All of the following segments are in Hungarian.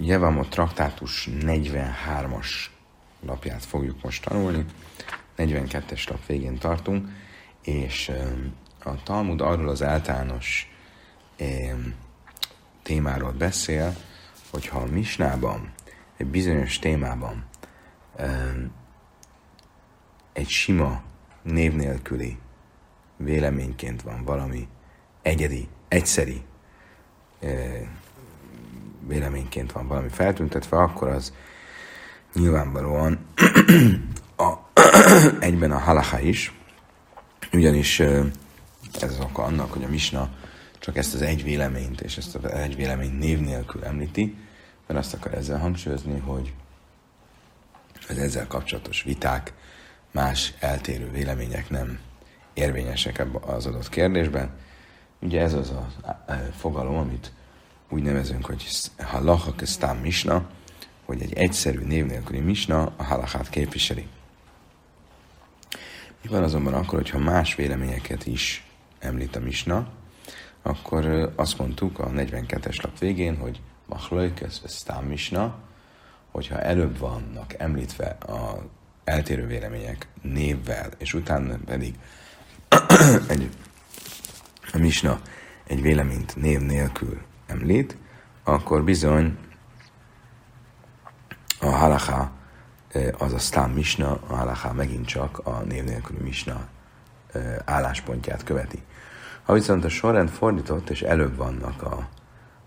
Jevamot traktátus 43-as lapját fogjuk most tanulni. 42-es lap végén tartunk, és a Talmud arról az általános témáról beszél, hogyha a Misnában, egy bizonyos témában egy sima név nélküli véleményként van valami egyedi, egyszeri véleményként van valami feltüntetve, akkor az nyilvánvalóan a, egyben a halacha is, ugyanis ez az oka annak, hogy a misna csak ezt az egy véleményt, és ezt az egy véleményt név nélkül említi, mert azt akar ezzel hangsúlyozni, hogy az ezzel kapcsolatos viták, más eltérő vélemények nem érvényesek ebben az adott kérdésben. Ugye ez az a fogalom, amit úgy nevezünk, hogy halacha köztám misna, hogy egy egyszerű név nélküli misna a halachát képviseli. Mi van azonban akkor, hogyha más véleményeket is említ a misna, akkor azt mondtuk a 42-es lap végén, hogy machlöjköz sztám misna, hogyha előbb vannak említve a eltérő vélemények névvel, és utána pedig egy, a misna egy véleményt név nélkül említ, akkor bizony a halacha az a sztám misna, a halacha megint csak a név nélküli misna álláspontját követi. Ha viszont a sorrend fordított, és előbb vannak a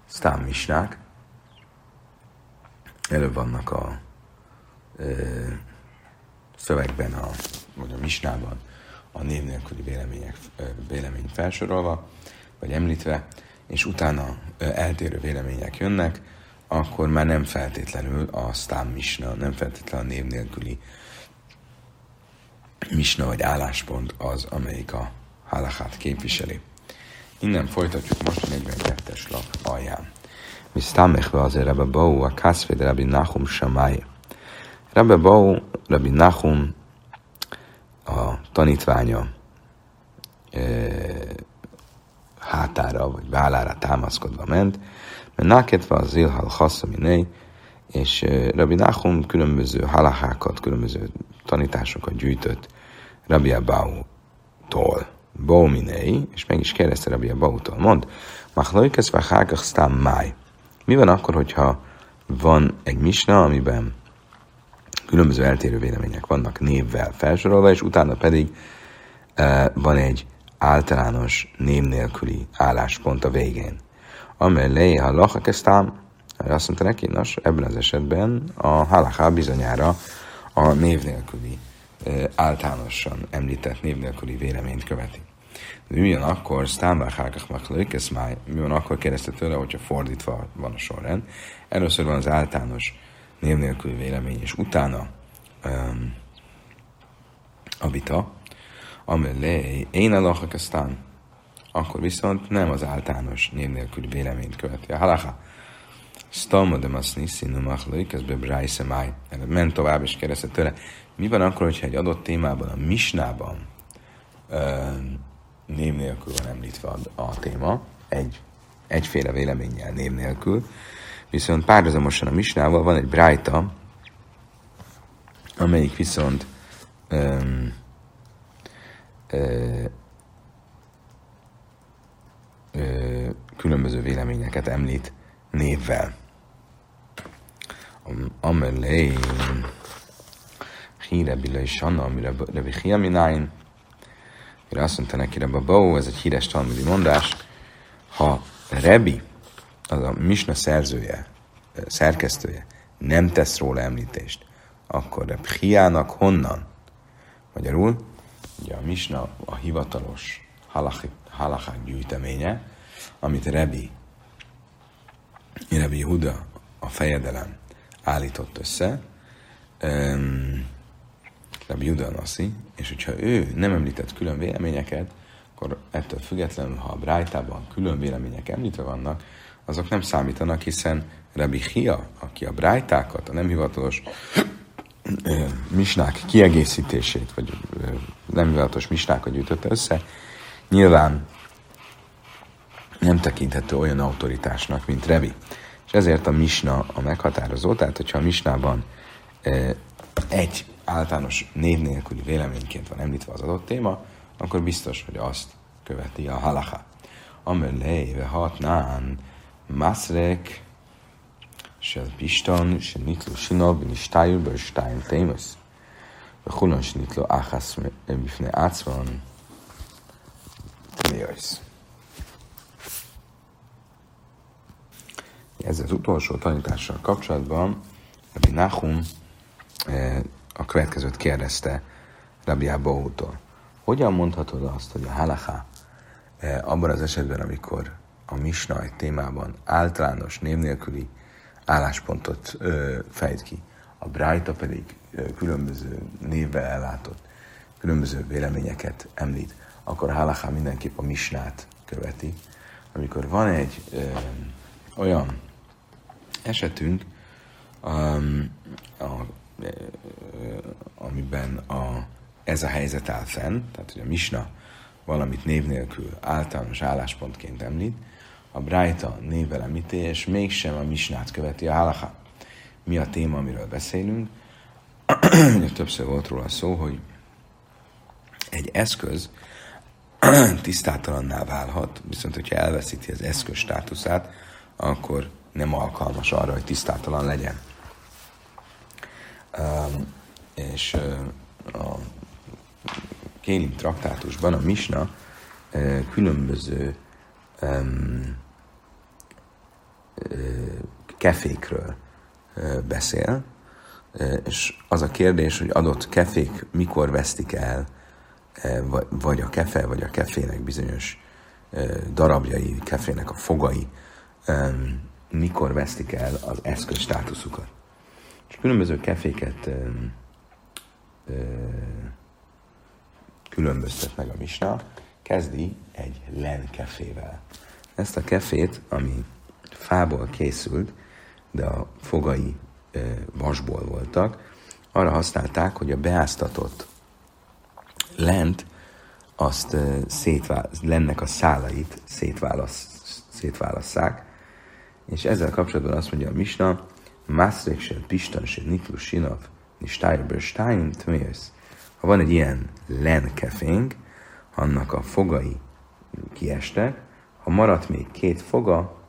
sztám misnák, előbb vannak a ö, szövegben, a, vagy a misnában a név nélküli vélemények, vélemény felsorolva, vagy említve, és utána eltérő vélemények jönnek, akkor már nem feltétlenül a sztám misna, nem feltétlenül a név nélküli misna vagy álláspont az, amelyik a halachát képviseli. Innen folytatjuk most 42-es lap alján. Visztámechve azért Rebbe Bau, a Kászvéd Rabbi Nahum Samály. Rebbe Bau, Rabbi Nahum a tanítványa hátára vagy vállára támaszkodva ment, mert nákedve az Zilhal Chassaminé, és Rabbi Nachum különböző halahákat, különböző tanításokat gyűjtött Rabbi Bau-tól. Bauminé, és meg is kérdezte Rabbi Bau-tól, mond, Machlojkesz vachárkach sztám máj. Mi van akkor, hogyha van egy misna, amiben különböző eltérő vélemények vannak névvel felsorolva, és utána pedig e, van egy általános név nélküli álláspont a végén. Amellé ha lachakeztám, azt mondta neki, nos, ebben az esetben a halaká bizonyára a név nélküli, általánosan említett név nélküli véleményt követi. Mi van akkor, Stámbach Hákach Machlőkesz máj, mi van akkor, kérdezte tőle, hogyha fordítva van a sorrend. Először van az általános név nélküli vélemény, és utána um, a vita, amellé én elachakasztán, akkor viszont nem az általános név nélküli véleményt követi. A halacha. Stalma de masni színű machlők, ez bebrájsze máj. Ment tovább és kérdezte tőle, mi van akkor, hogyha egy adott témában, a misnában név nélkül van említve a, a téma, egy, egyféle véleménnyel név nélkül, viszont párhuzamosan a misnával van egy brájta, amelyik viszont um, ö, különböző véleményeket említ névvel. Amelé híre bilai sanna, amire Rebi Hiamináin, mire azt mondta neki Rebbe Bau, ez egy híres talmudi mondás, ha Rebi, az a Misna szerzője, szerkesztője, nem tesz róla említést, akkor Reb Hiának honnan? Magyarul, ugye a Misna a hivatalos halachák gyűjteménye, amit Rebi, Rebi Huda, a fejedelem állított össze, um, Rabbi Juda Nassi, és hogyha ő nem említett külön véleményeket, akkor ettől függetlenül, ha a Brájtában külön vélemények említve vannak, azok nem számítanak, hiszen Rabbi Hia, aki a Brájtákat, a nem hivatalos misnák kiegészítését, vagy nem hivatos misnákat gyűjtötte össze, nyilván nem tekinthető olyan autoritásnak, mint Revi. És ezért a misna a meghatározó, tehát hogyha a misnában e, egy általános név nélküli véleményként van említve az adott téma, akkor biztos, hogy azt követi a halacha. Amöléve hatnán maszrek, se pistan, se nitlu sinab, nistájúből stájn témasz. וכולן שניתלו אחס בפני עצמם תמיוס. Ez az utolsó tanítással kapcsolatban Rabbi Nachum a következőt kérdezte Rabbi Abbaútól. Hogyan mondhatod azt, hogy a halaká abban az esetben, amikor a misna egy témában általános név nélküli álláspontot ö, fejt ki. A Brájta pedig ö, különböző névvel ellátott, különböző véleményeket említ, akkor Halaká mindenképp a misnát követi. Amikor van egy ö, olyan esetünk, um, a, ö, amiben a, ez a helyzet áll fenn, tehát hogy a misna valamit név nélkül általános álláspontként említ, a Brájta névvel említi, és mégsem a misnát követi a halacha. Mi a téma, amiről beszélünk? Többször volt róla szó, hogy egy eszköz tisztátalanná válhat, viszont hogyha elveszíti az eszköz státuszát, akkor nem alkalmas arra, hogy tisztátalan legyen. Um, és uh, a Kélim traktátusban a Misna uh, különböző um, kefékről beszél, és az a kérdés, hogy adott kefék mikor vesztik el, vagy a kefe, vagy a kefének bizonyos darabjai, kefének a fogai, mikor vesztik el az eszköz státuszukat. És különböző keféket különböztet meg a misna, kezdi egy len kefével. Ezt a kefét, ami fából készült, de a fogai vasból voltak, arra használták, hogy a beáztatott lent, azt szétvál, lennek a szálait szétválasz, szétválasszák, és ezzel kapcsolatban azt mondja a Misna, Mászrék se pistan se niklu sinav, ni stein tmész. Ha van egy ilyen lenkefénk, annak a fogai kiestek, ha maradt még két foga,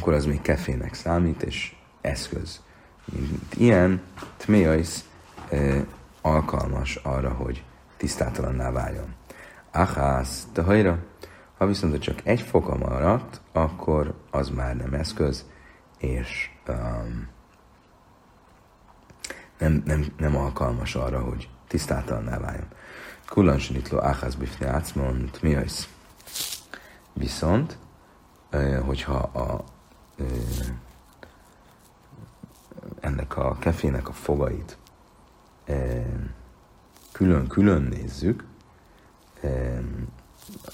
akkor az még kefének számít, és eszköz. Mint ilyen, tméjajsz e, alkalmas arra, hogy tisztátalanná váljon. Achász, te hajra, ha viszont csak egy foka maradt, akkor az már nem eszköz, és um, nem, nem, nem alkalmas arra, hogy tisztátalanná váljon. Kullansinitlo áhász bifne átszmon, tmiajsz. Viszont, hogyha a ennek a kefének a fogait külön-külön nézzük,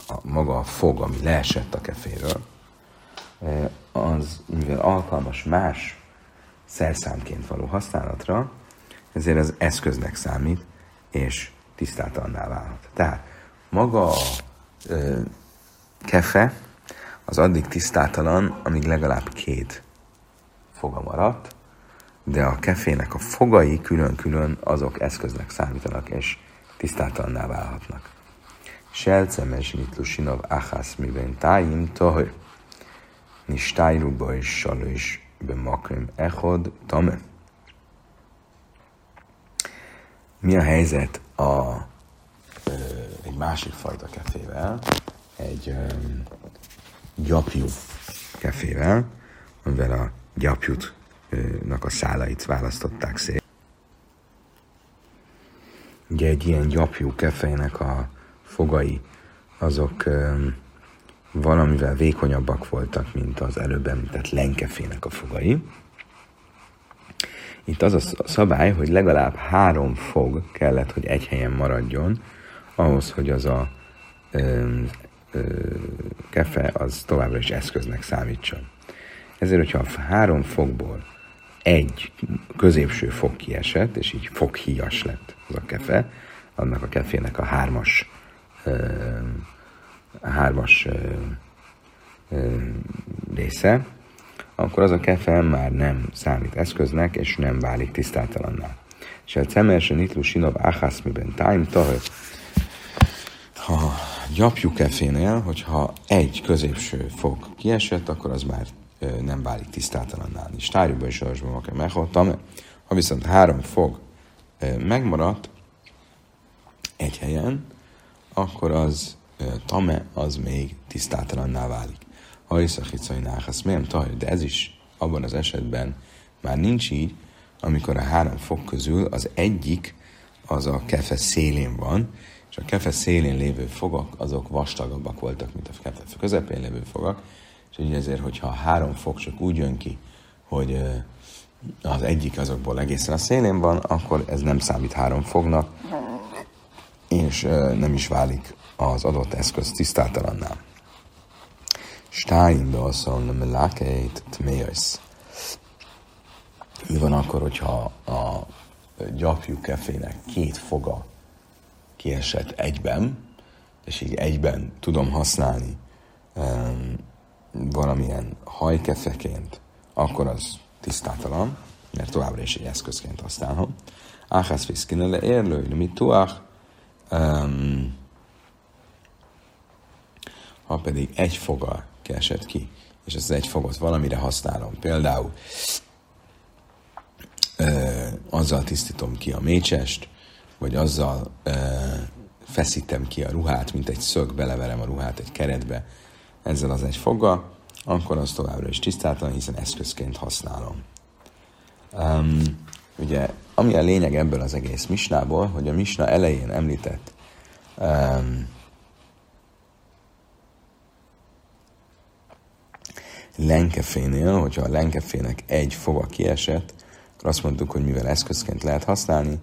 a, maga a fog, ami leesett a keféről, az mivel alkalmas más szerszámként való használatra, ezért az eszköznek számít, és tisztátalanná válhat. Tehát maga a ö, kefe, az addig tisztátalan, amíg legalább két foga maradt, de a kefének a fogai külön-külön azok eszköznek számítanak, és tisztátalanná válhatnak. Selcemes mitlusinov achas miben tájim tohör. Nistájruba és salős bemakrim echod tame. Mi a helyzet a, egy másik fajta kefével? Egy ö, gyapjú kefével, amivel a gyapjútnak a szálait választották szét. Ugye egy ilyen gyapjú kefének a fogai, azok valamivel vékonyabbak voltak, mint az előbb említett lenkefének a fogai. Itt az a szabály, hogy legalább három fog kellett, hogy egy helyen maradjon, ahhoz, hogy az a kefe az továbbra is eszköznek számítson. Ezért, hogyha három fogból egy középső fog kiesett, és így foghíjas lett az a kefe, annak a kefének a hármas, a hármas része, akkor az a kefe már nem számít eszköznek, és nem válik tisztátalanná. És a cemersen itlu sinov áhászmiben time tahör. Ha gyapjú kefénél, hogyha egy középső fog kiesett, akkor az már nem válik tisztátalanná. És tárgyúban is olyasban kell meghaltam. Ha viszont három fog megmaradt egy helyen, akkor az tame, az még tisztátalanná válik. Ha iszachicai náhasz, miért tahaj, de ez is abban az esetben már nincs így, amikor a három fok közül az egyik az a kefe szélén van, és a kefe szélén lévő fogak azok vastagabbak voltak, mint a kefe közepén lévő fogak, és így ezért, hogyha a három fok csak úgy jön ki, hogy az egyik azokból egészen a szélén van, akkor ez nem számít három fognak, és nem is válik az adott eszköz tisztátalanná. Stein beasszol nem lákeit tméjössz. Mi van akkor, hogyha a gyapjú kefének két foga kiesett egyben, és így egyben tudom használni um, valamilyen hajkefeként, akkor az tisztátalan, mert továbbra is egy eszközként használom. Áhász fiszkine le érlő, mit tuach, ha pedig egy foga kiesett ki, és ezt egy fogot valamire használom, például ö, azzal tisztítom ki a mécsest, vagy azzal ö, feszítem ki a ruhát, mint egy szög, beleverem a ruhát egy keretbe, ezzel az egy foggal, akkor az továbbra is tisztáltan, hiszen eszközként használom. Um, ugye, ami a lényeg ebből az egész misnából, hogy a misna elején említett um, lenkefénél, hogyha a lenkefének egy foga kiesett, akkor azt mondtuk, hogy mivel eszközként lehet használni,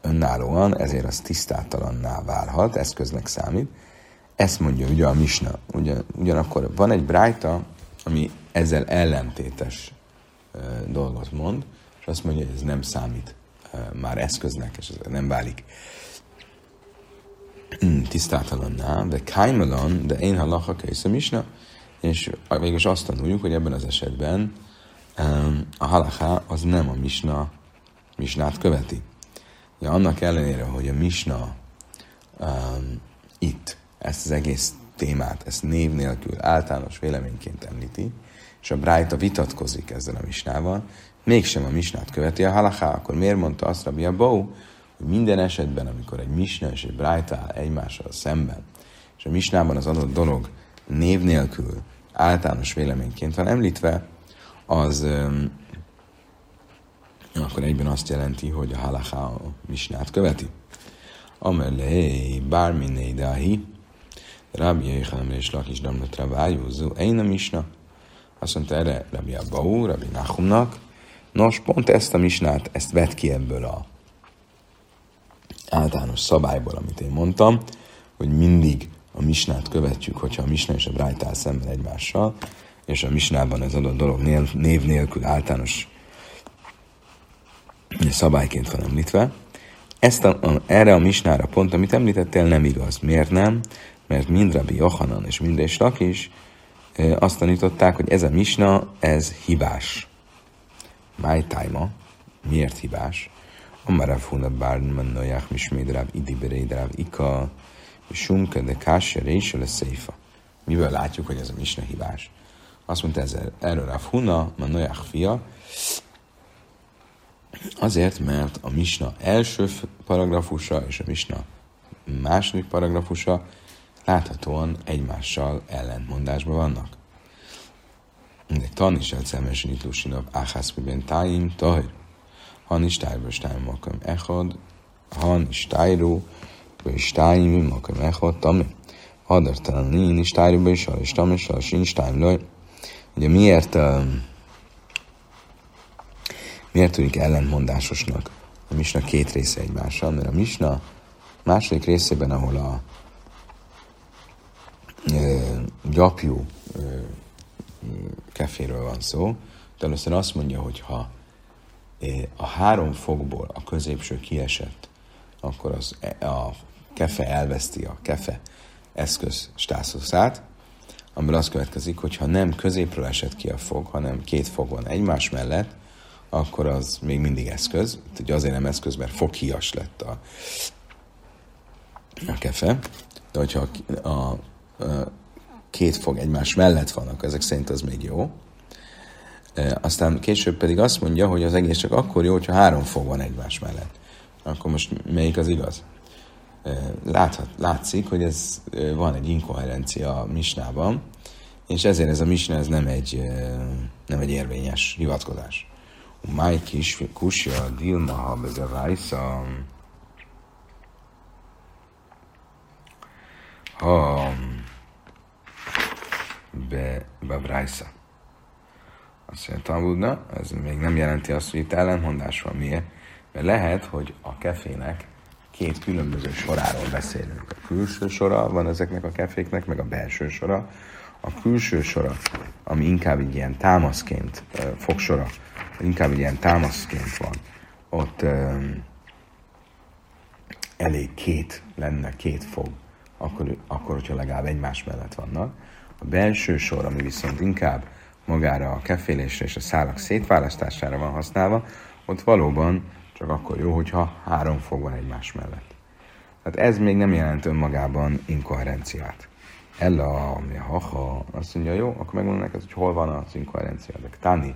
önállóan, ezért az tisztátalanná válhat, eszköznek számít. Ezt mondja ugye a Misna. Ugyan, ugyanakkor van egy brájta, ami ezzel ellentétes dolgot mond, és azt mondja, hogy ez nem számít már eszköznek, és ez nem válik tisztátalanná, de kaimelon, de én halacha a misna, és végülis azt tanuljuk, hogy ebben az esetben a halaká az nem a misna, misnát követi. Ja, annak ellenére, hogy a misna um, itt ezt az egész témát, ezt név nélkül általános véleményként említi, és a Brájta vitatkozik ezzel a misnával, mégsem a misnát követi a halaká, akkor miért mondta azt Rabbi Bó, hogy minden esetben, amikor egy misna és egy Brájta áll egymással szemben, és a misnában az adott dolog név nélkül általános véleményként van említve, az um, akkor egyben azt jelenti, hogy a halaká misnát követi. Amelé, bárminé dahi, Rabbi Yechanem és Lakis Damlat Rabájúzó, én a misna. Azt mondta erre Rabbi Abbaú, Rabbi Nachumnak, nos, pont ezt a misnát, ezt vett ki ebből a általános szabályból, amit én mondtam, hogy mindig a misnát követjük, hogyha a misna és a brájt áll szemben egymással, és a misnában ez adott dolog név nélkül általános szabályként van említve. Ezt a, a, erre a misnára pont, amit említettél, nem igaz. Miért nem? Mert mind Rabbi Johanan és mind és is e, azt tanították, hogy ez a misna, ez hibás. Máj tájma. Miért hibás? Amarav huna bárn mennaják misméd ráv idi beréd ráv ika Sumke de kásser és lesz széfa. Miből látjuk, hogy ez a misna hibás? Azt mondta ez, erről a Huna, a Noach fia, Azért, mert a misna első paragrafusa és a misna második paragrafusa láthatóan egymással ellentmondásban vannak. De tan is elszemesen itt lusinov áhász miben táim tahir. Han is tájből stájm makam echad, han is tájró, és stájim makam echad tamé. Hadartalan én is tájró, és sal és tamé, sal sincs tájm Ugye miért um, miért tűnik ellentmondásosnak a misna két része egymással? Mert a misna második részében, ahol a uh, gyapjú uh, keféről van szó, de először azt mondja, hogy ha a három fokból a középső kiesett, akkor az, e, a kefe elveszti a kefe eszköz státuszát, amiből az következik, hogy ha nem középről esett ki a fog, hanem két fog van egymás mellett, akkor az még mindig eszköz. Ugye azért nem eszköz, mert foghias lett a, a kefe. De hogyha a, a, a két fog egymás mellett vannak, ezek szerint az még jó. E, aztán később pedig azt mondja, hogy az egész csak akkor jó, hogyha három fog van egymás mellett. Akkor most melyik az igaz? E, láthat, látszik, hogy ez e, van egy inkoherencia a misnában, és ezért ez a misna ez nem egy, nem egy érvényes hivatkozás. Máj kis kusja dilma ha bezavajsza ha be, bebrájsza. Azt mondja, Talmudna, ez még nem jelenti azt, hogy itt ellentmondás van. Miért? Mert lehet, hogy a kefének két különböző soráról beszélünk. A külső sora van ezeknek a keféknek, meg a belső sora. A külső sora, ami inkább egy ilyen támaszként, fogsora, inkább egy ilyen támaszként van, ott um, elég két lenne, két fog, akkor, akkor, hogyha legalább egymás mellett vannak. A belső sor, ami viszont inkább magára a kefélésre és a szálak szétválasztására van használva, ott valóban csak akkor jó, hogyha három fog van egymás mellett. Tehát ez még nem jelent önmagában inkoherenciát. Ella, ami ha, ha azt mondja, jó, akkor megmondom neked, hogy hol van az inkoherencia. De Tani,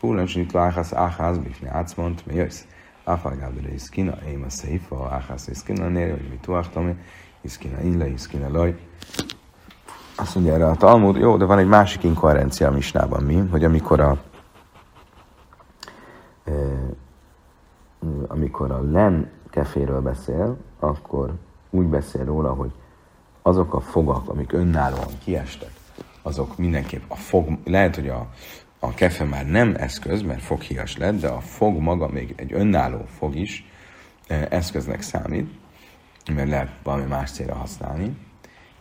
Pulem sinit láhász áház, bifni átszmont, mi jössz? Áfágábere iszkina, én a széfa, áhász iszkina nél, hogy mi tuachtam, iszkina ille, iszkina laj. Azt mondja erre a Talmud, jó, de van egy másik inkoherencia a misnában, mi, hogy amikor a amikor a len keféről beszél, akkor úgy beszél róla, hogy azok a fogak, amik önállóan kiestek, azok mindenképp a fog, lehet, hogy a, a kefe már nem eszköz, mert foghias lett, de a fog maga még egy önálló fog is e, eszköznek számít, mert lehet valami más célra használni.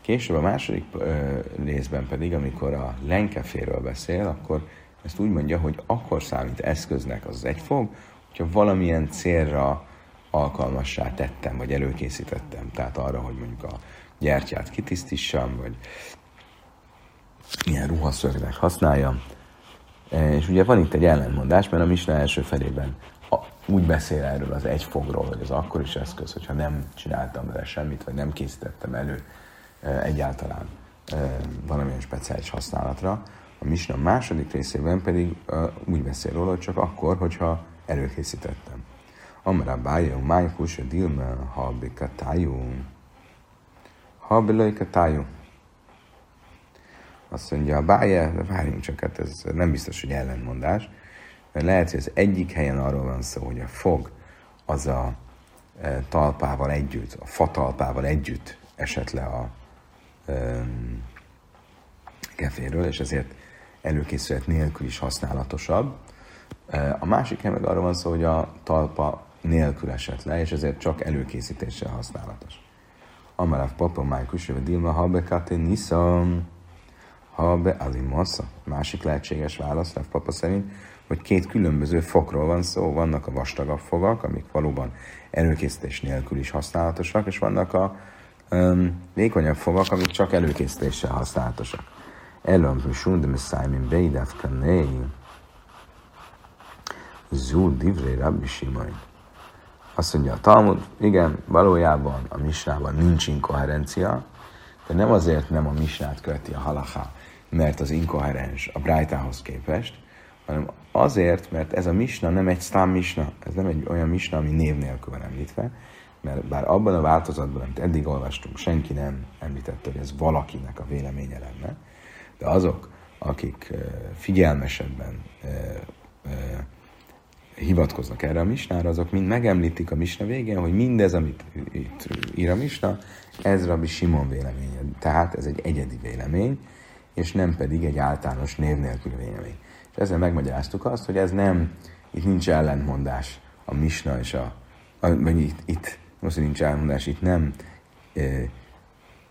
Később a második ö, részben pedig, amikor a lenkeféről beszél, akkor ezt úgy mondja, hogy akkor számít eszköznek az egy fog, hogyha valamilyen célra alkalmassá tettem, vagy előkészítettem. Tehát arra, hogy mondjuk a gyertyát kitisztítsam, vagy milyen ruhaszörgnek használjam. És ugye van itt egy ellentmondás, mert a Misna első felében úgy beszél erről az egy fogról, hogy az akkor is eszköz, hogyha nem csináltam vele semmit, vagy nem készítettem elő egyáltalán valamilyen speciális használatra. A Misna második részében pedig úgy beszél róla, hogy csak akkor, hogyha előkészítettem. Amara bájó, májkus, dilme, ha bikatájú, ha belőjkatájú. Azt mondja, a báje, de várjunk csak, hát ez nem biztos, hogy ellentmondás, mert lehet, hogy az egyik helyen arról van szó, hogy a fog az a talpával együtt, a fatalpával együtt esett le a um, keféről, és ezért előkészület nélkül is használatosabb. A másik meg arról van szó, hogy a talpa nélkül esett le, és ezért csak előkészítéssel használatos. Amarav papa májkus, dilma habe kate niszam, habe alimassa. Másik lehetséges válasz, Rav papa szerint, hogy két különböző fokról van szó. Vannak a vastagabb fogak, amik valóban előkészítés nélkül is használatosak, és vannak a um, vékonyabb fogak, amik csak előkészítéssel használatosak. Elom, Mishun, de Messiah, Beidav, Kanei, Zú, Divré, Rabbi Simon. Azt mondja a Talmud, igen, valójában a misnában nincs inkoherencia, de nem azért nem a misnát követi a halaká, mert az inkoherens a Brájtához képest, hanem azért, mert ez a misna nem egy szám misna, ez nem egy olyan misna, ami név nélkül van említve, mert bár abban a változatban, amit eddig olvastunk, senki nem említette, hogy ez valakinek a véleménye lenne, de azok, akik figyelmesebben hivatkoznak erre a misnára, azok mind megemlítik a misna végén, hogy mindez, amit itt ír a misna, ez Rabbi Simon véleménye. Tehát ez egy egyedi vélemény, és nem pedig egy általános név nélküli vélemény. És ezzel megmagyaráztuk azt, hogy ez nem, itt nincs ellentmondás a misna és a, vagy itt, itt most nincs ellentmondás, itt nem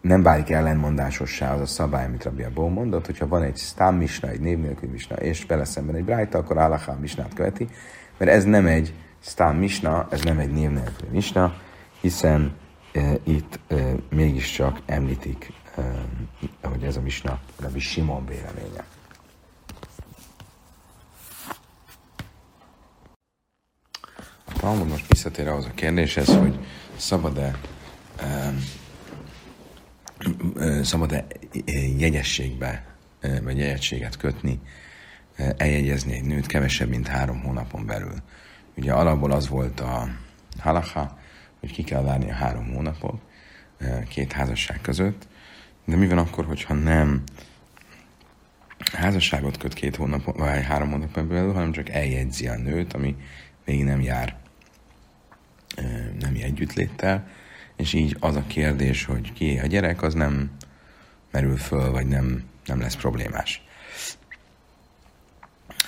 nem válik ellenmondásossá az a szabály, amit Rabbi Abó mondott, hogyha van egy sztám misna, egy név nélkül misna, és vele egy brájta, akkor Állachá misnát követi, mert ez nem egy sztám misna, ez nem egy név nélkül misna, hiszen e, itt e, mégiscsak említik ahogy ez a misna, Rabbi Simon véleménye. A Talmud most visszatér ahhoz a kérdéshez, hogy szabad-e szabad-e jegyességbe, vagy jegyességet kötni, eljegyezni egy nőt kevesebb, mint három hónapon belül. Ugye alapból az volt a halacha, hogy ki kell várni a három hónapot két házasság között, de mi van akkor, hogyha nem házasságot köt két hónap, vagy három hónapon belül, hanem csak eljegyzi a nőt, ami még nem jár nem együttléttel, és így az a kérdés, hogy ki a gyerek, az nem merül föl, vagy nem, nem lesz problémás.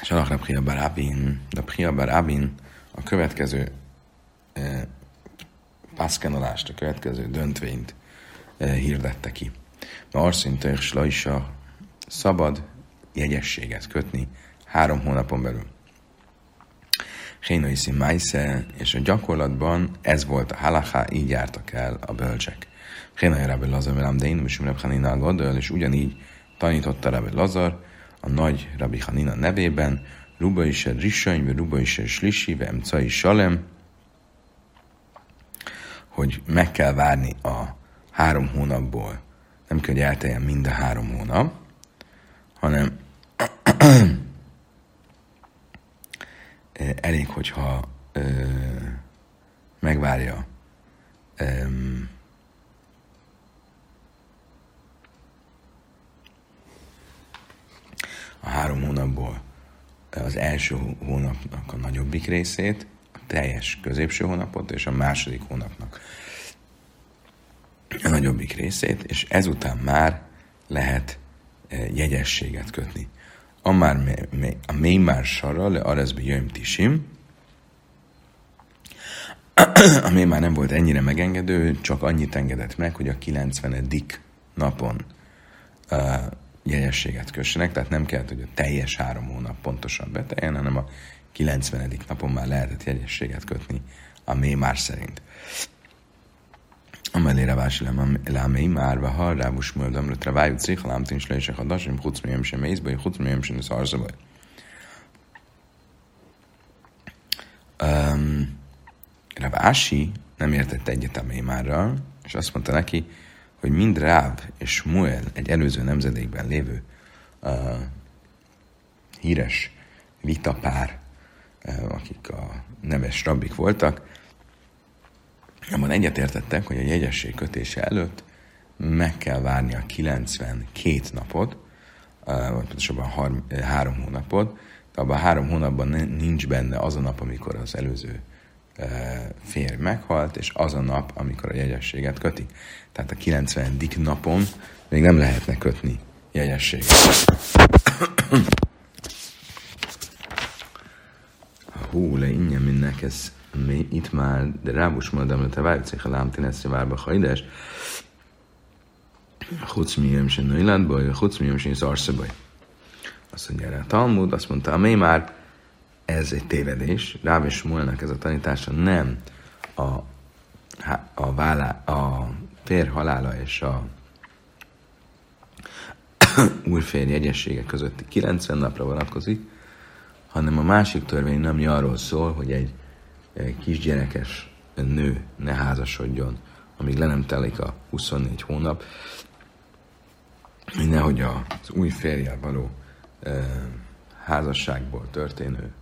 És a Rabhia Barabin, Rabhia Barabin a következő eh, pászkenolást, a következő döntvényt eh, hirdette ki. Ma Arszintőr Slajsa szabad jegyességet kötni három hónapon belül. Hénoiszi Maise, és a gyakorlatban ez volt a halaká, így jártak el a bölcsek. Hénai Rabbi Lazar velem, de én is Rabbi Hanina és ugyanígy tanította Rabbi Lazar a nagy Rabbi Hanina nevében, Ruba is a Rissany, Ruba is a Slisi, Vemcai Salem, hogy meg kell várni a három hónapból, nem kell, hogy elteljen mind a három hónap, hanem elég, hogyha ö, megvárja ö, a hónapból az első hónapnak a nagyobbik részét, a teljes középső hónapot, és a második hónapnak a nagyobbik részét, és ezután már lehet jegyességet kötni. Amár a mély már sarra le arezbe jöjjm tisim, ami már nem volt ennyire megengedő, csak annyit engedett meg, hogy a 90. napon uh, jegyességet kössenek, tehát nem kellett, hogy a teljes három hónap pontosan beteljen, hanem a 90. napon már lehetett jegyességet kötni a mémár szerint. Amelé Rávási Lámé már ha harrábú smöldöm, lőtt Rávájú cég, lámtin slősek a dasim, hucmőjöm sem észbe, hucmőjöm sem szarzabaj. Um, Rávási nem értett egyet a mémárral, és azt mondta neki, hogy mind Ráv és Smuel, egy előző nemzedékben lévő uh, híres vitapár, uh, akik a neves rabbik voltak, abban egyetértettek, hogy a jegyesség kötése előtt meg kell várni a 92 napot, vagy pontosabban három hónapot, de abban a három hónapban nincs benne az a nap, amikor az előző férj meghalt, és az a nap, amikor a jegyességet kötik. Tehát a 90. napon még nem lehetne kötni jegyességet. Hú, le ingyen mindnek ez itt már, de rábus mondom, hogy te várj, hogy lámtin ezt a várba hajdes, Chutz miém sem nőilandbaj, chutz miém sem szarszabaj. Azt mondja a Talmud, azt mondta, amely már ez egy tévedés, Ráv és Smolnak ez a tanítása nem a, a, vállá, a fér halála és a úrfér jegyessége közötti 90 napra vonatkozik, hanem a másik törvény nem arról szól, hogy egy kisgyerekes nő ne házasodjon, amíg le nem telik a 24 hónap, nehogy az új férjel való házasságból történő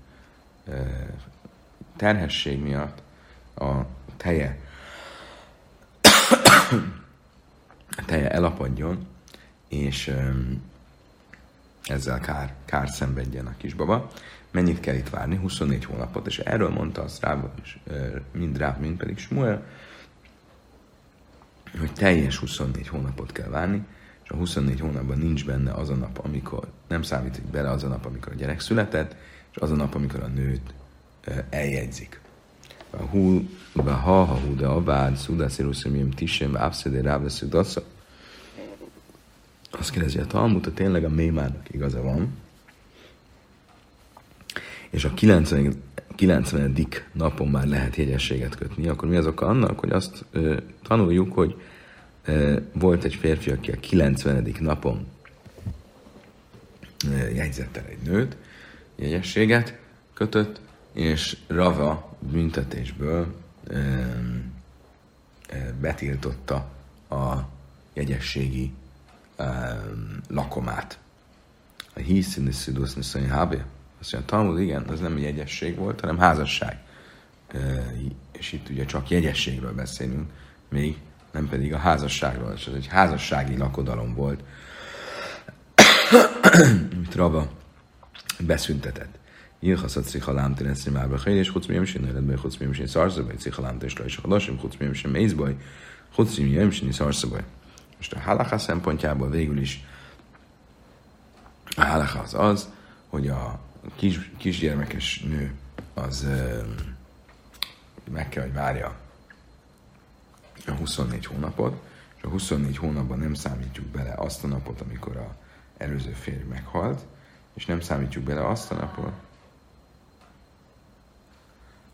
terhesség miatt a teje a teje elapadjon, és ezzel kár, kár szenvedjen a kisbaba mennyit kell itt várni? 24 hónapot, és erről mondta azt Ráv, mind Ráv, mind pedig Smuel, hogy teljes 24 hónapot kell várni, és a 24 hónapban nincs benne az a nap, amikor nem számít bele az a nap, amikor a gyerek született, és az a nap, amikor a nőt eljegyzik. A hú, ha, ha hú, de a vád, szudászíruszimim, tisem, abszedé, rávesző, dassza. Azt kérdezi a Talmud, tényleg a mémárnak igaza van, és a 90. 90. napon már lehet jegyességet kötni, akkor mi az oka annak, hogy azt ö, tanuljuk, hogy volt egy férfi, aki a 90. napon jegyzett el egy nőt, jegyességet kötött, és Rava büntetésből betiltotta a jegyességi lakomát. A hiszini szüdusz niszai hábé. Azt mondja, Talmud, igen, ez nem jegyesség volt, hanem házasság. És itt ugye csak jegyességről beszélünk, még nem pedig a házasságról, és ez egy házassági lakodalom volt, amit Rava beszüntetett. Ilchasz a cihalám tényleg már behely, és chuc mém sin, életben chuc mém sin szarzabaj, cihalám és lajs halasim, chuc mém sin mézbaj, chuc mém sin szarzabaj. Most a halaká szempontjából végül is a halaká az az, hogy a kis, kisgyermekes nő az meg kell, hogy várja a 24 hónapot, és a 24 hónapban nem számítjuk bele azt a napot, amikor a előző férj meghalt, és nem számítjuk bele azt a napot,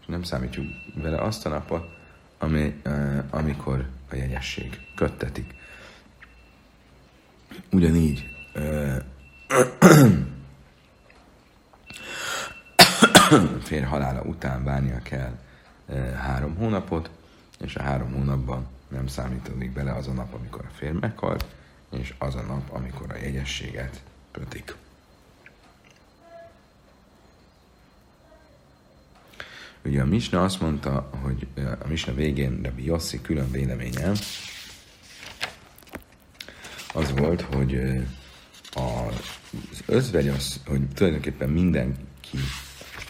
és nem számítjuk bele azt a napot, ami, amikor a jegyesség köttetik. Ugyanígy férj halála után várnia kell három hónapot, és a három hónapban nem számítódik bele az a nap, amikor a férj meghalt, és az a nap, amikor a jegyességet kötik. Ugye a Misna azt mondta, hogy a Misna végén Rabbi Yossi külön véleménye az volt, hogy az özvegy az, hogy tulajdonképpen mindenki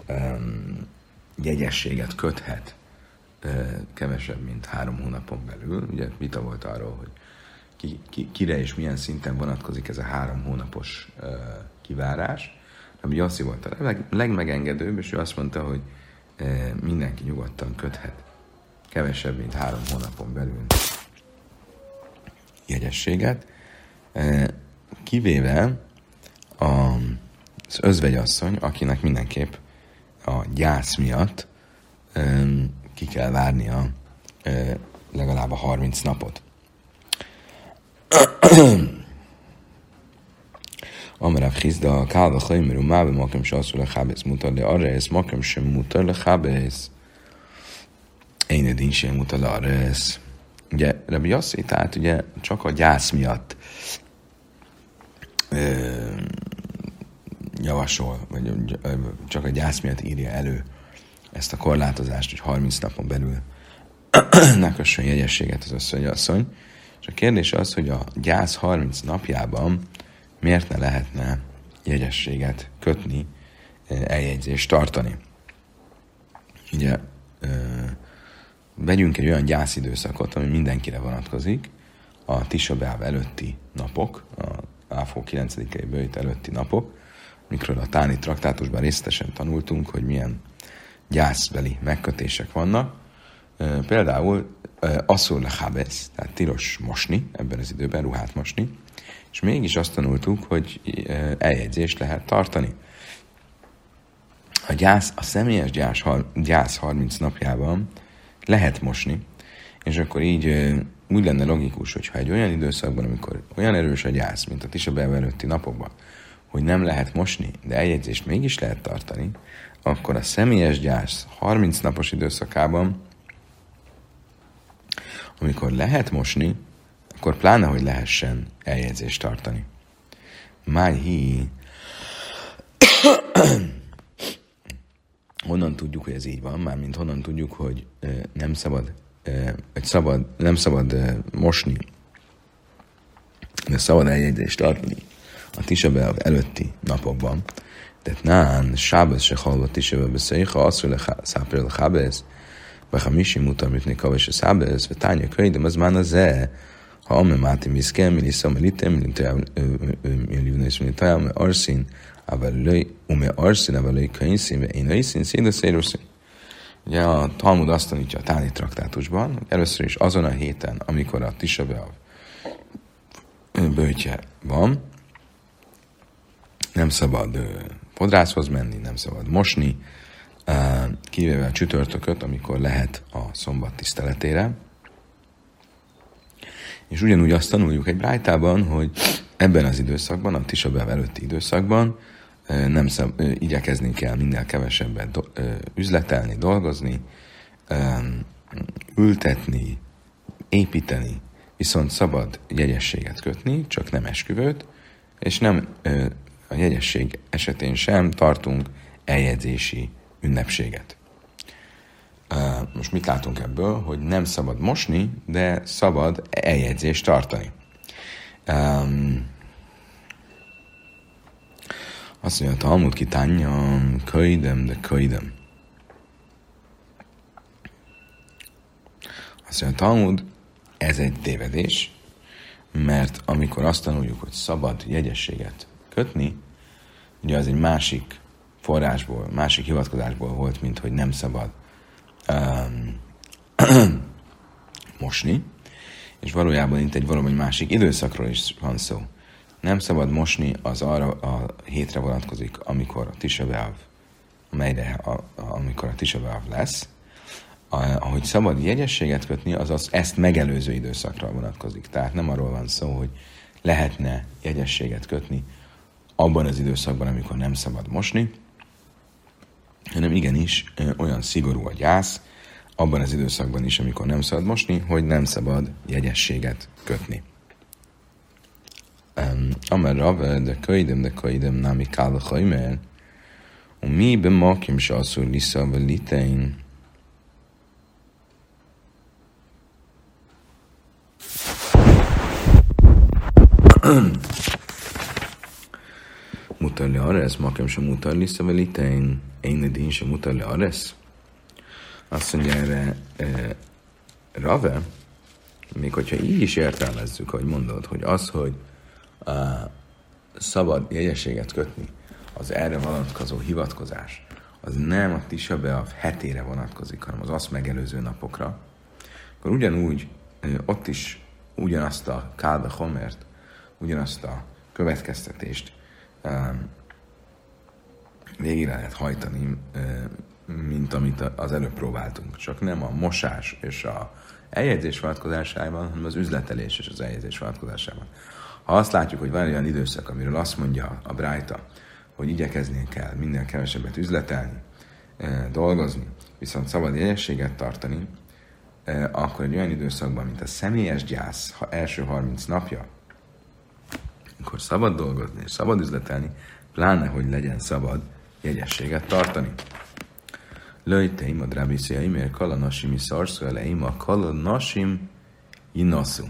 um, jegyességet köthet kevesebb, mint három hónapon belül. Ugye vita volt arról, hogy ki, ki, kire és milyen szinten vonatkozik ez a három hónapos uh, kivárás. Ami Jasszi volt a leg, legmegengedőbb, és ő azt mondta, hogy mindenki nyugodtan köthet. Kevesebb, mint három hónapon belül. Jegyességet, uh, kivéve az özvegyasszony, akinek mindenképp a gyász miatt ki kell várnia uh, legalább a 30 napot. Amarav Chizda, Kál v'chayim rumá b'makem שאסור לכבס, מותר לארס, מקום שמותר לכבס, én edin sem muta lares. Ugye Rabbi Yossi, tehát ugye csak a gyász miatt ö, javasol, vagy ö, csak a gyász miatt írja elő ezt a korlátozást, hogy 30 napon belül ne kössön jegyességet az asszony, asszony. És a kérdés az, hogy a gyász 30 napjában miért ne lehetne jegyességet kötni, eh, eljegyzést tartani. Ugye vegyünk egy olyan gyászidőszakot, ami mindenkire vonatkozik, a Tisha előtti napok, a Áfó 9-i bőjt előtti napok, mikről a Táni traktátusban részletesen tanultunk, hogy milyen gyászbeli megkötések vannak. Például asszul lehábesz, tehát tilos mosni, ebben az időben ruhát mosni, és mégis azt tanultuk, hogy eljegyzést lehet tartani. A, gyász, a személyes gyász, gyász 30 napjában lehet mosni, és akkor így úgy lenne logikus, hogyha egy olyan időszakban, amikor olyan erős a gyász, mint a Tisa előtti napokban, hogy nem lehet mosni, de eljegyzést mégis lehet tartani, akkor a személyes gyász 30 napos időszakában amikor lehet mosni, akkor pláne, hogy lehessen eljegyzést tartani. Már hi. honnan tudjuk, hogy ez így van? Mármint honnan tudjuk, hogy nem szabad, egy szabad, nem szabad mosni, de szabad eljegyzést tartani a Tisabel előtti napokban. de nán, sábez se hallott Tisabel beszélyha, az, hogy száprél a hábez, vagy ha misi mutam mitni kaves a szábez, vagy tánya könyv, de az már az ha ame máti miszke, mi lisza, mi lite, mi lite, eh, eh, mi livnes, mi lite, mi arszín, avelői, ume arszín, avelői könyszín, én aiszín, széda széroszín. Ugye a Talmud azt tanítja a táli traktátusban, hogy először is azon a héten, amikor a Tisabeav eh, bőtje van, nem szabad podrászhoz menni, nem szabad mosni, kivéve a csütörtököt, amikor lehet a szombat tiszteletére, és ugyanúgy azt tanuljuk egy brájtában, hogy ebben az időszakban, a Tisabel előtti időszakban nem szab, igyekezni kell minél kevesebbet do, üzletelni, dolgozni, ültetni, építeni, viszont szabad jegyességet kötni, csak nem esküvőt, és nem a jegyesség esetén sem tartunk eljegyzési ünnepséget. Most mit látunk ebből? Hogy nem szabad mosni, de szabad eljegyzést tartani. Azt mondja, a Talmud kitánja, köidem, de köidem. Azt mondja, a Talmud, ez egy tévedés, mert amikor azt tanuljuk, hogy szabad jegyességet kötni, ugye az egy másik forrásból, másik hivatkozásból volt, mint hogy nem szabad um, mosni, és valójában itt egy valami másik időszakról is van szó. Nem szabad mosni, az arra a hétre vonatkozik, amikor a Tisabeav, amelyre a, a, amikor a Tisabeav lesz, ahogy szabad jegyességet kötni, az, az ezt megelőző időszakra vonatkozik. Tehát nem arról van szó, hogy lehetne jegyességet kötni abban az időszakban, amikor nem szabad mosni, hanem igenis olyan szigorú a gyász, abban az időszakban is, amikor nem szabad mosni, hogy nem szabad jegyességet kötni. Amer Rav, de köidem, de köidem, nami kála hajmer, mi bemakim se asszur lissza, vagy litein, מותר לארס, מקום שמותר להסתבל ליתן, אין לדין שמותר לארס? Azt mondja erre e, Rave, még hogyha így is értelmezzük, hogy mondod, hogy az, hogy a, szabad jegyességet kötni, az erre vonatkozó hivatkozás, az nem a Tisha hetére vonatkozik, hanem az azt megelőző napokra, akkor ugyanúgy e, ott is ugyanazt a Kálbe Homert, ugyanazt a következtetést um, végig lehet hajtani, mint amit az előbb próbáltunk. Csak nem a mosás és a eljegyzés vonatkozásában, hanem az üzletelés és az eljegyzés vonatkozásában. Ha azt látjuk, hogy van olyan időszak, amiről azt mondja a Brájta, hogy igyekezni kell minden kevesebbet üzletelni, dolgozni, viszont szabad jegyességet tartani, akkor egy olyan időszakban, mint a személyes gyász, ha első 30 napja, amikor szabad dolgozni és szabad üzletelni, pláne, hogy legyen szabad jegyességet tartani. Löjteim a drábisziaim, mert kalanasim is szarszó eleim, a kalanasim inaszu.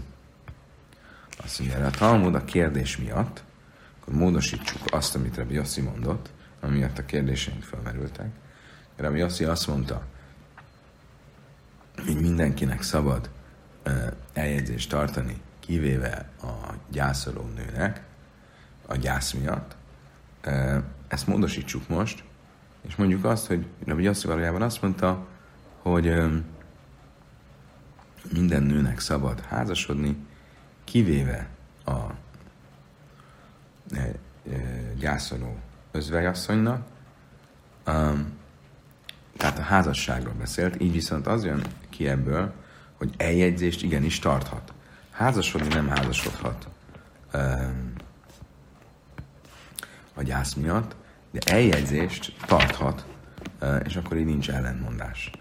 Azt mondja, a Talmud a kérdés miatt, akkor módosítsuk azt, amit Rabbi Yossi mondott, amiatt a kérdéseink felmerültek. Rabbi Yossi azt mondta, hogy mindenkinek szabad eljegyzést tartani, kivéve a gyászoló nőnek, a gyász miatt. Ezt módosítsuk most, és mondjuk azt, hogy Rabbi Yossi valójában azt mondta, hogy minden nőnek szabad házasodni, kivéve a gyászoló özvegyasszonynak, tehát a házasságról beszélt, így viszont az jön ki ebből, hogy eljegyzést igenis tarthat. Házasodni nem házasodhat a gyász miatt, de eljegyzést tarthat, és akkor így nincs ellentmondás.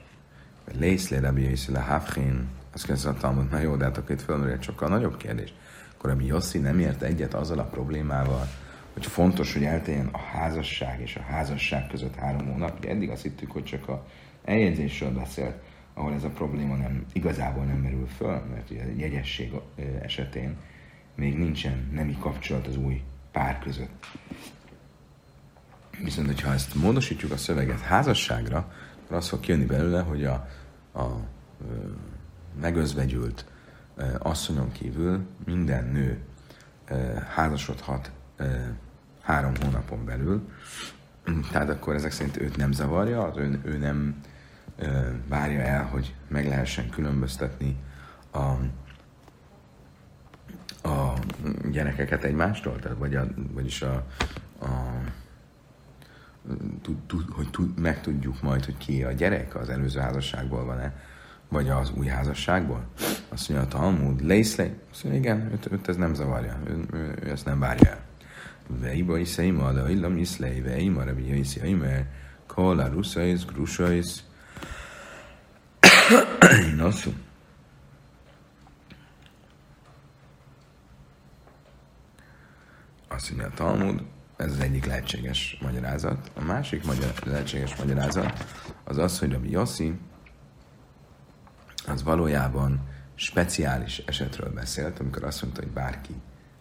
Lészlé Rabbi Yossi le Hafrin, azt kezdve a Talmud, na jó, de hát akkor itt fölmerül egy sokkal nagyobb kérdés. Akkor Rabbi Yossi nem ért egyet azzal a problémával, hogy fontos, hogy elteljen a házasság és a házasság között három hónap. Ugye eddig azt hittük, hogy csak a eljegyzésről beszélt, ahol ez a probléma nem, igazából nem merül föl, mert ugye a jegyesség esetén még nincsen nemi kapcsolat az új pár között. Viszont, hogyha ezt módosítjuk a szöveget házasságra, akkor az fog kijönni belőle, hogy a, a, a megözvegyült asszonyon kívül minden nő házasodhat három hónapon belül, tehát akkor ezek szerint őt nem zavarja, ő, ő nem várja el, hogy meg lehessen különböztetni a, a gyerekeket egymástól, tehát vagy a, vagyis a, a tud, tud, hogy tud, megtudjuk majd, hogy ki a gyerek az előző házasságból van-e, vagy az új házasságból. Azt mondja, a Talmud, Leiszlej. Azt mondja, igen, őt, őt ez nem zavarja, ő, ő, ő ezt nem várja el. Veiba is ima, de illam iszlej, veima, rebi jaiszi, aimer, kola, ruszaisz, grusaisz. Nosszú. Azt mondja a Talmud, ez az egyik lehetséges magyarázat. A másik magyar, lehetséges magyarázat az az, hogy Rabbi Yossi az valójában speciális esetről beszélt, amikor azt mondta, hogy bárki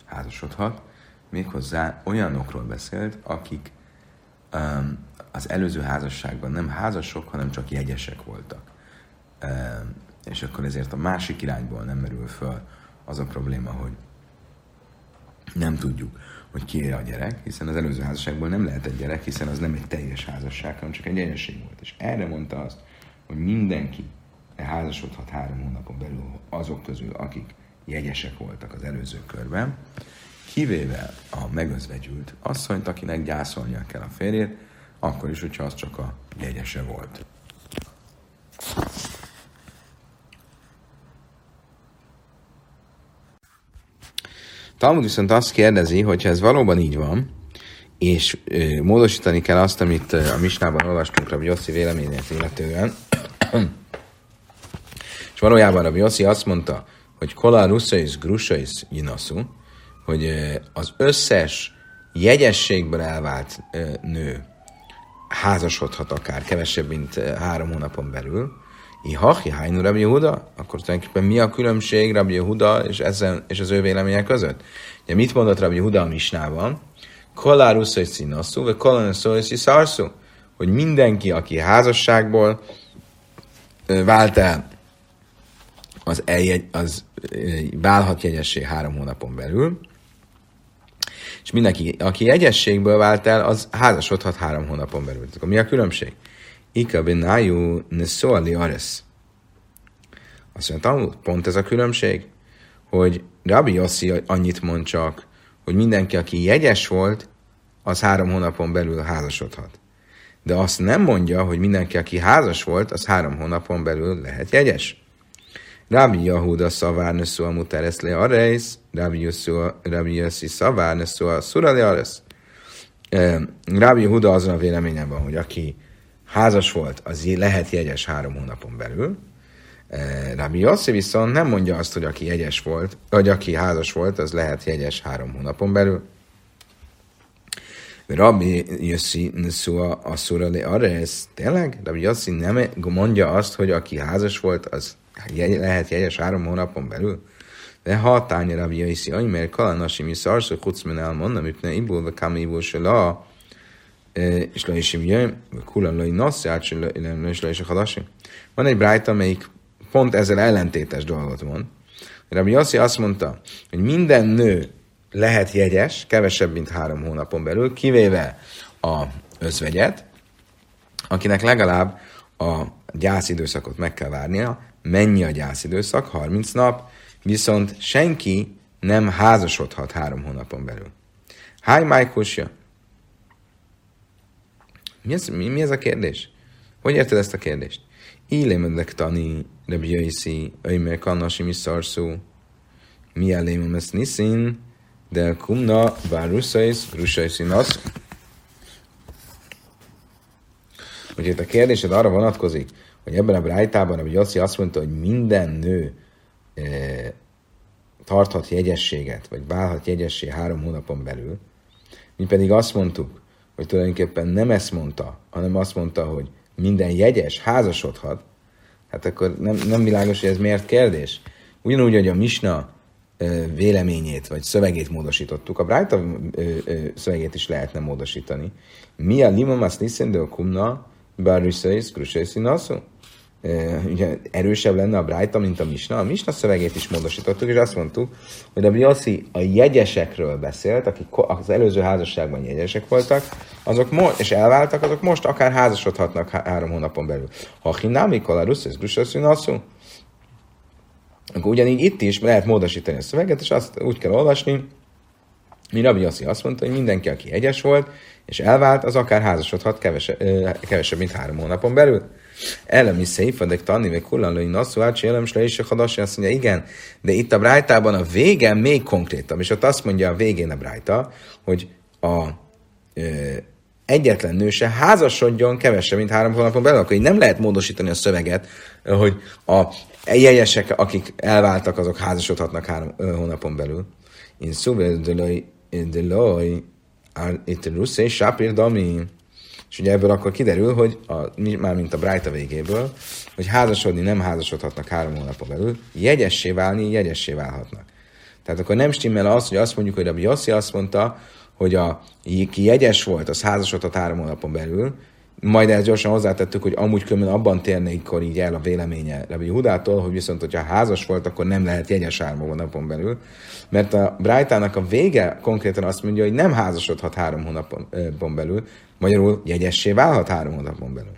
házasodhat, méghozzá olyanokról beszélt, akik um, az előző házasságban nem házasok, hanem csak jegyesek voltak. És akkor ezért a másik irányból nem merül föl az a probléma, hogy nem tudjuk, hogy ki a gyerek, hiszen az előző házasságból nem lehet egy gyerek, hiszen az nem egy teljes házasság, hanem csak egy egyesség volt. És erre mondta azt, hogy mindenki házasodhat három hónapon belül azok közül, akik jegyesek voltak az előző körben, kivéve a megözvegyült asszonyt, akinek gyászolnia kell a férjét, akkor is, hogyha az csak a jegyese volt. Talmud viszont azt kérdezi, hogy ez valóban így van, és ö, módosítani kell azt, amit ö, a Misnában olvastunk Rabbi Yossi véleményét illetően, és valójában Rabbi Yossi azt mondta, hogy Kola Russzais Grussais Jinasu, hogy ö, az összes jegyességből elvált ö, nő házasodhat akár kevesebb, mint három hónapon belül, Ihachi Hainu Rabbi Yehuda, akkor tulajdonképpen mi a különbség Rabbi Yehuda és, ezen, és az ő vélemények között? Ugye mit mondott Rabbi Yehuda a Misnában? Kolárus egy színasszú, vagy kolánus egy szarszú, hogy mindenki, aki házasságból vált el, az, eljegy, az válhat jegyessé három hónapon belül, és mindenki, aki jegyességből vált el, az házasodhat három hónapon belül. Akkor mi a különbség? Ika benájú neszoali ares. Azt mondja, pont ez a különbség, hogy Rabbi Yossi annyit mond csak, hogy mindenki, aki jegyes volt, az három hónapon belül házasodhat. De azt nem mondja, hogy mindenki, aki házas volt, az három hónapon belül lehet jegyes. Rabbi Yahuda szavár neszua muteres le ares, Rabbi Yossi szavár neszua szura le ares. Rabbi Yahuda azon a véleményen van, hogy aki házas volt, az lehet jegyes három hónapon belül. Rabbi Yossi viszont nem mondja azt, hogy aki jegyes volt, vagy aki házas volt, az lehet jegyes három hónapon belül. Rabbi Yossi Neszua Asszura le Ares, tényleg? Rabbi Yossi nem mondja azt, hogy aki házas volt, az lehet jegyes három hónapon belül? De ha tánya Rabbi Yossi, mert kalanasi mi szarszó, chucmen elmondom, ütne ibul, vagy kami ibul se la, és le is jön, kulan lai nasz, és le is hadasi. Van egy brájt, amelyik pont ezzel ellentétes dolgot mond. Rabbi Yossi azt mondta, hogy minden nő lehet jegyes, kevesebb, mint három hónapon belül, kivéve a özvegyet, akinek legalább a gyászidőszakot meg kell várnia. Mennyi a gyászidőszak? 30 nap, viszont senki nem házasodhat három hónapon belül. Háj, Májkosja! Mi ez, mi, mi ez a kérdés? Hogy érted ezt a kérdést? Élémedek tani, Rabbi Jaisi, Öjmer Kannasi Miszarszú, mi elémem ezt niszin, de kumna váruszais, rusaiszinasz. Hogy itt a kérdésed arra vonatkozik, hogy ebben a brájtában, hogy Jaci azt mondta, hogy minden nő e, tarthat jegyességet, vagy válhat jegyessé három hónapon belül, mi pedig azt mondtuk, hogy tulajdonképpen nem ezt mondta, hanem azt mondta, hogy minden jegyes házasodhat, hát akkor nem, nem világos, hogy ez miért kérdés. Ugyanúgy, hogy a Misna véleményét vagy szövegét módosítottuk, a Brájta szövegét is lehetne módosítani. Mi a limamas niszen de kumna, bár rüsszeisz, ugye erősebb lenne a Brájta, mint a Misna. A Misna szövegét is módosítottuk, és azt mondtuk, hogy a Bioszi a jegyesekről beszélt, akik az előző házasságban jegyesek voltak, azok mo- és elváltak, azok most akár házasodhatnak há- három hónapon belül. Ha hinámi kalarus, ez grusaszínaszú, akkor ugyanígy itt is lehet módosítani a szöveget, és azt úgy kell olvasni, mi Rabbi Yossi azt mondta, hogy mindenki, aki egyes volt, és elvált, az akár házasodhat kevesebb, kevesebb mint három hónapon belül. Elemi széfadek tanni, meg kullanlói nasszú átsi elem is hadas, azt mondja, igen, de itt a brájtában a vége még konkrétabb, és ott azt mondja a végén a brájta, hogy a ö, egyetlen nő se házasodjon kevesebb, mint három hónapon belül, akkor így nem lehet módosítani a szöveget, hogy a jegyesek, akik elváltak, azok házasodhatnak három hónapon belül. Én szóval de loj, itt russzé, sápír dami. És ugye ebből akkor kiderül, hogy a, már mint a Brájta végéből, hogy házasodni nem házasodhatnak három hónapon belül, jegyessé válni, jegyessé válhatnak. Tehát akkor nem stimmel az, hogy azt mondjuk, hogy a Yossi azt mondta, hogy a, ki jegyes volt, az házasodhat három hónapon belül, majd ezt gyorsan hozzátettük, hogy amúgy különben abban térnék akkor így el a véleménye Rabbi Hudától, hogy viszont, hogyha házas volt, akkor nem lehet jegyes három hónapon belül. Mert a Brájtának a vége konkrétan azt mondja, hogy nem házasodhat három hónapon belül, magyarul jegyessé válhat három hónapon belül.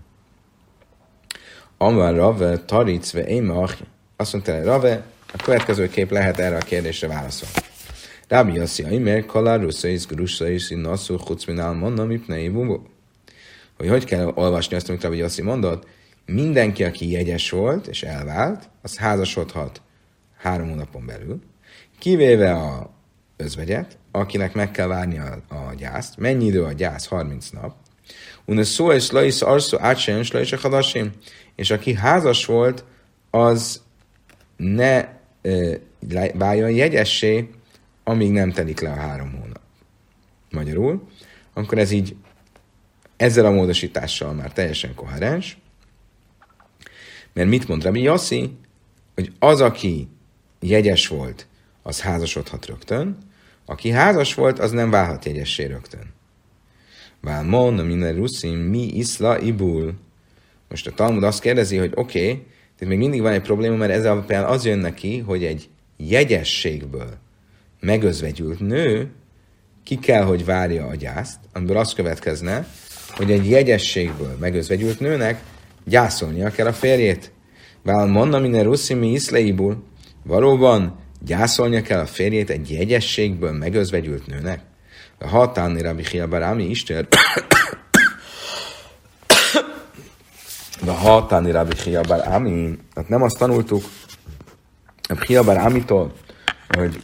Amar Rave, Taricve, Émach, azt mondta, Rave, a következő kép lehet erre a kérdésre válaszolni. Rabbi Yossi Aimer, Kala, Russzais, Grusszais, Nasszul, Chucminál, Monna, Mipnei, Bubu hogy hogy kell olvasni azt, amit Rabbi Yossi mondott, mindenki, aki jegyes volt és elvált, az házasodhat három hónapon belül, kivéve a özvegyet, akinek meg kell várni a, a gyászt. Mennyi idő a gyász? 30 nap. Une szó és laisz arszó átsen és a És aki házas volt, az ne e, váljon jegyessé, amíg nem telik le a három hónap. Magyarul, akkor ez így ezzel a módosítással már teljesen koherens, mert mit mond Rabbi Yossi? Hogy az, aki jegyes volt, az házasodhat rögtön, aki házas volt, az nem válhat jegyessé rögtön. Vál mond, minden ruszim, mi iszla ibul. Most a Talmud azt kérdezi, hogy oké, okay, tehát még mindig van egy probléma, mert ez alapján az jön neki, hogy egy jegyességből megözvegyült nő ki kell, hogy várja a gyászt, amiből az következne, hogy egy jegyességből megözvegyült nőnek gyászolnia kell a férjét. Vál monna minden russzimi iszleibul. Valóban gyászolnia kell a férjét egy jegyességből megözvegyült nőnek? A hatáni Rabbi Hiabarámi Isten a hatáni Rabbi Hiabarámi, hát nem azt tanultuk a Hiabarámitól, hogy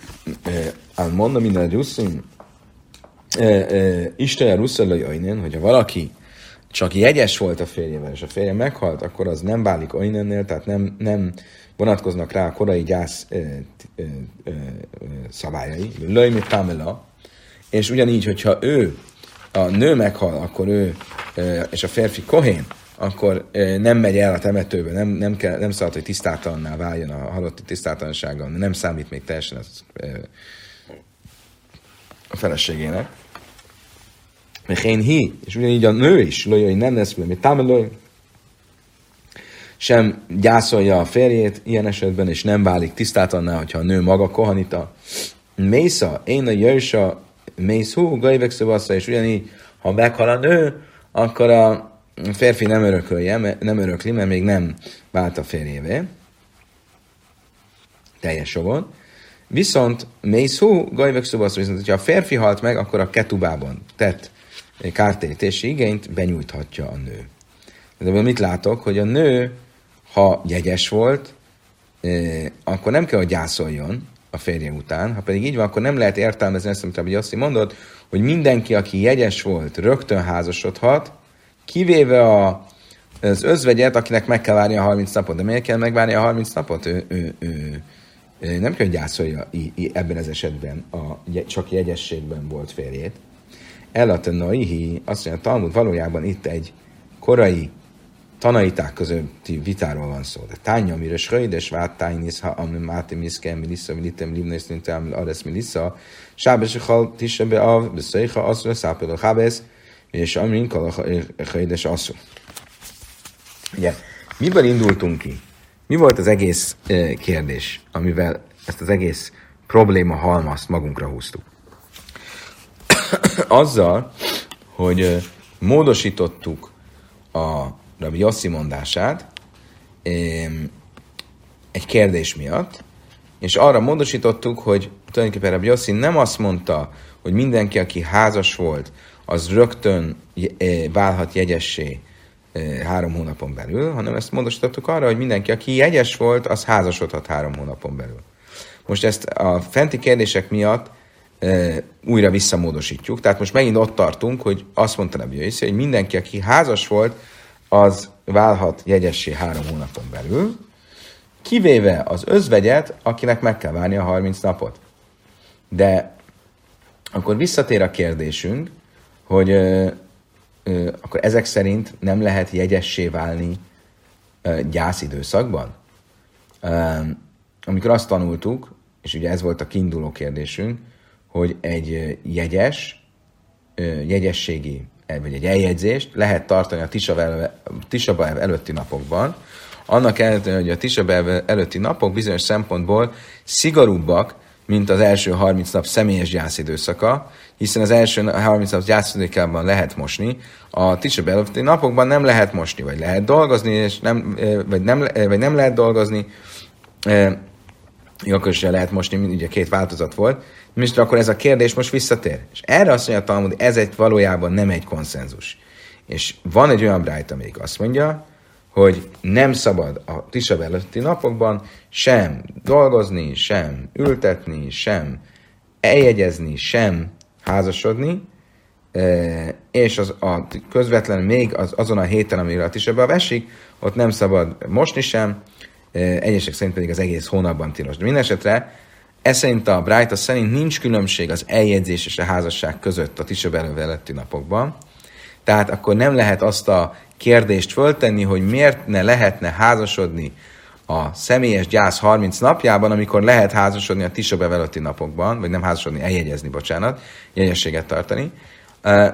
eh, mondom minden russzim, Isten russzalai ajnén, hogyha valaki csak jegyes volt a férjével, és a férje meghalt, akkor az nem válik ajnennél, tehát nem, nem vonatkoznak rá a korai gyász ö, ö, ö, szabályai, löjmi tamela, és ugyanígy, hogyha ő, a nő meghal, akkor ő, és a férfi kohén, akkor nem megy el a temetőbe, nem, nem, kell, nem szabad, hogy tisztátalanná váljon a halotti tisztátalansággal, nem számít még teljesen az, a feleségének. Mechén hi, és ugyanígy a nő is, lojai nem lesz, mert támeloj, sem gyászolja a férjét ilyen esetben, és nem válik tisztátalanná, hogyha a nő maga kohanita. Mésza, én a jöjsa, mész hú, gajvek és ugyanígy, ha meghal a nő, akkor a férfi nem örökölje, nem örökli, mert még nem vált a férjévé. Teljes jogon. Viszont mész hú, gajvek viszont hogyha a férfi halt meg, akkor a ketubában tett kártérítési igényt benyújthatja a nő. De ebből mit látok? Hogy a nő, ha jegyes volt, akkor nem kell, hogy gyászoljon a férje után, ha pedig így van, akkor nem lehet értelmezni ezt, amit azt mondod, hogy mindenki, aki jegyes volt, rögtön házasodhat, kivéve a, az özvegyet, akinek meg kell várni a 30 napot. De miért kell megvárni a 30 napot? Ő, ő, ő, ő nem kell, hogy gyászolja ebben az esetben a csak jegyességben volt férjét. Elatenaihi, azt mondja, a Talmud valójában itt egy korai tanaiták közötti vitáról van szó. De tánya, amire schröjdes vát tájnisz, ha ami máti miszke, milissa, militem, livnész, nintem, aresz, milissa, sábes, hal, tisse be av, beszéha, asszul, szápel, hábesz, és amin kalaha, schröjdes, asszul. Ugye, miből indultunk ki? Mi volt az egész kérdés, amivel ezt az egész probléma halmazt magunkra húztuk? azzal, hogy módosítottuk a Rabbi Yossi mondását egy kérdés miatt, és arra módosítottuk, hogy tulajdonképpen Rabbi Yossi nem azt mondta, hogy mindenki, aki házas volt, az rögtön válhat jegyessé három hónapon belül, hanem ezt módosítottuk arra, hogy mindenki, aki jegyes volt, az házasodhat három hónapon belül. Most ezt a fenti kérdések miatt újra visszamódosítjuk. Tehát most megint ott tartunk, hogy azt mondta Rabbi Yossi, hogy mindenki, aki házas volt, az válhat jegyessé három hónapon belül, kivéve az özvegyet, akinek meg kell várni a 30 napot. De akkor visszatér a kérdésünk, hogy ö, ö, akkor ezek szerint nem lehet jegyessé válni ö, gyászidőszakban? Ö, amikor azt tanultuk, és ugye ez volt a kiinduló kérdésünk, hogy egy jegyes, jegyességi, vagy egy eljegyzést lehet tartani a Tisaba előtti napokban, annak ellenére, hogy a Tisaba előtti napok bizonyos szempontból szigorúbbak, mint az első 30 nap személyes gyászidőszaka, hiszen az első 30 nap gyászidőkában lehet mosni, a Tisha előtti napokban nem lehet mosni, vagy lehet dolgozni, és nem, vagy, nem, vagy nem lehet dolgozni, akkor is lehet mosni, ugye két változat volt, és akkor ez a kérdés most visszatér. És erre azt mondja a Talmud, ez egy valójában nem egy konszenzus. És van egy olyan brájt, amelyik azt mondja, hogy nem szabad a Tisab előtti napokban sem dolgozni, sem ültetni, sem eljegyezni, sem házasodni, e, és az, a közvetlen még az, azon a héten, amire a Tisabba esik, ott nem szabad mosni sem, e, egyesek szerint pedig az egész hónapban tilos. De minden esetre ez szerint a Bright szerint nincs különbség az eljegyzés és a házasság között a Tisab előtti napokban, tehát akkor nem lehet azt a kérdést föltenni, hogy miért ne lehetne házasodni a személyes gyász 30 napjában, amikor lehet házasodni a Tisa bevelőtti napokban, vagy nem házasodni, eljegyezni, bocsánat, jegyességet tartani,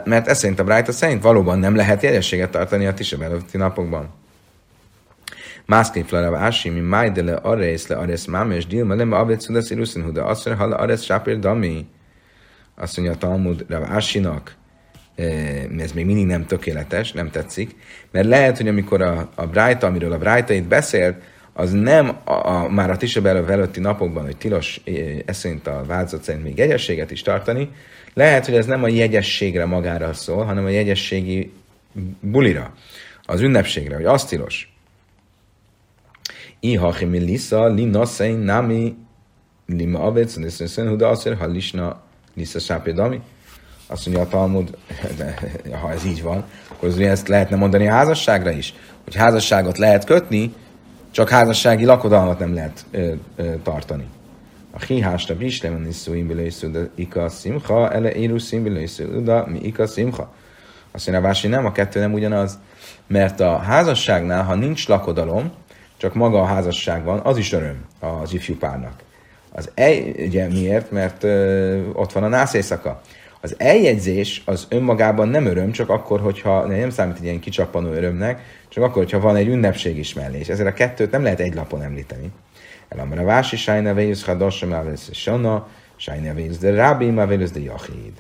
mert ez szerint a Bright szerint valóban nem lehet jegyességet tartani a Tisa bevelőtti napokban. Mászképp le ási, mi májdele arész le arész mámes díl, nem avet szudasz iruszin huda, mondja, halla arész sápér dami. Azt mondja a Talmud Rav ez még mindig nem tökéletes, nem tetszik, mert lehet, hogy amikor a, a Brájta, amiről a Brájta itt beszélt, az nem a, a, már a Tisabelöv előtti napokban, hogy tilos ez szerint a változat szerint még jegyességet is tartani, lehet, hogy ez nem a jegyességre magára szól, hanem a jegyességi bulira, az ünnepségre, hogy az tilos. Iha mi lisa, li naszein nami, lima avec, niszen huda azért, ha lisna, lisa sápédami. Azt mondja a Talmud, de, ha ez így van, akkor az ezt lehetne mondani a házasságra is, hogy házasságot lehet kötni, csak házassági lakodalmat nem lehet ö, ö, tartani. A hihásra bislemen is szó de ika szimcha, ele éru de mi ika szimcha. Azt mondja, Vási, nem, a kettő nem ugyanaz. Mert a házasságnál, ha nincs lakodalom, csak maga a házasság van, az is öröm az ifjú párnak. Az egy, ugye miért? Mert ö, ott van a nász éjszaka. Az eljegyzés az önmagában nem öröm, csak akkor, hogyha nem számít egy ilyen kicsappanó örömnek, csak akkor, hogyha van egy ünnepség is mellé, és ezért a kettőt nem lehet egy lapon említeni. Elamar a vási sajna véjusz hadosa mávész sona, sajna véjusz de rábi mávész de jachid.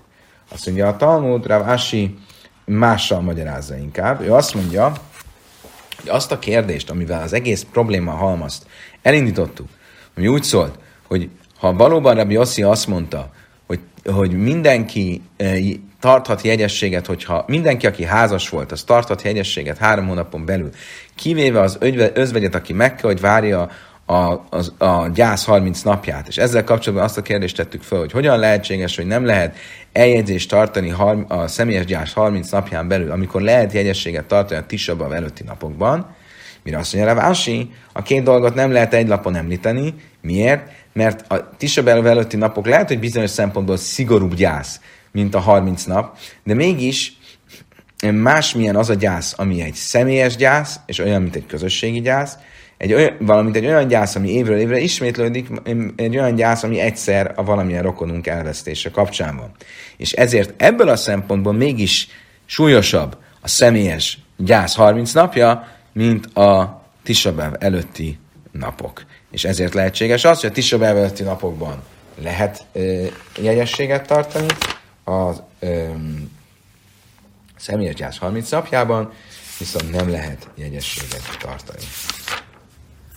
Azt mondja a Talmud, Ravási mással magyarázza inkább. Ő azt mondja, hogy azt a kérdést, amivel az egész probléma halmazt elindítottuk, ami úgy szólt, hogy ha valóban Rabbi Yossi azt mondta, hogy mindenki eh, tarthat jegyességet, hogyha mindenki, aki házas volt, az tarthat jegyességet három hónapon belül, kivéve az özvegyet, aki meg kell, hogy várja a, a, a gyász 30 napját. És ezzel kapcsolatban azt a kérdést tettük fel, hogy hogyan lehetséges, hogy nem lehet eljegyzést tartani a személyes gyász 30 napján belül, amikor lehet jegyességet tartani a tisabba előtti napokban. Mire azt mondja Ravási, a két dolgot nem lehet egy lapon említeni. Miért? mert a Tisha előtti napok lehet, hogy bizonyos szempontból szigorúbb gyász, mint a 30 nap, de mégis másmilyen az a gyász, ami egy személyes gyász, és olyan, mint egy közösségi gyász, egy olyan, valamint egy olyan gyász, ami évről évre ismétlődik, egy olyan gyász, ami egyszer a valamilyen rokonunk elvesztése kapcsán van. És ezért ebből a szempontból mégis súlyosabb a személyes gyász 30 napja, mint a Tisabev előtti napok és ezért lehetséges az, hogy a Tisha előtti napokban lehet ö, jegyességet tartani, a személyes gyász 30 napjában, viszont nem lehet jegyességet tartani.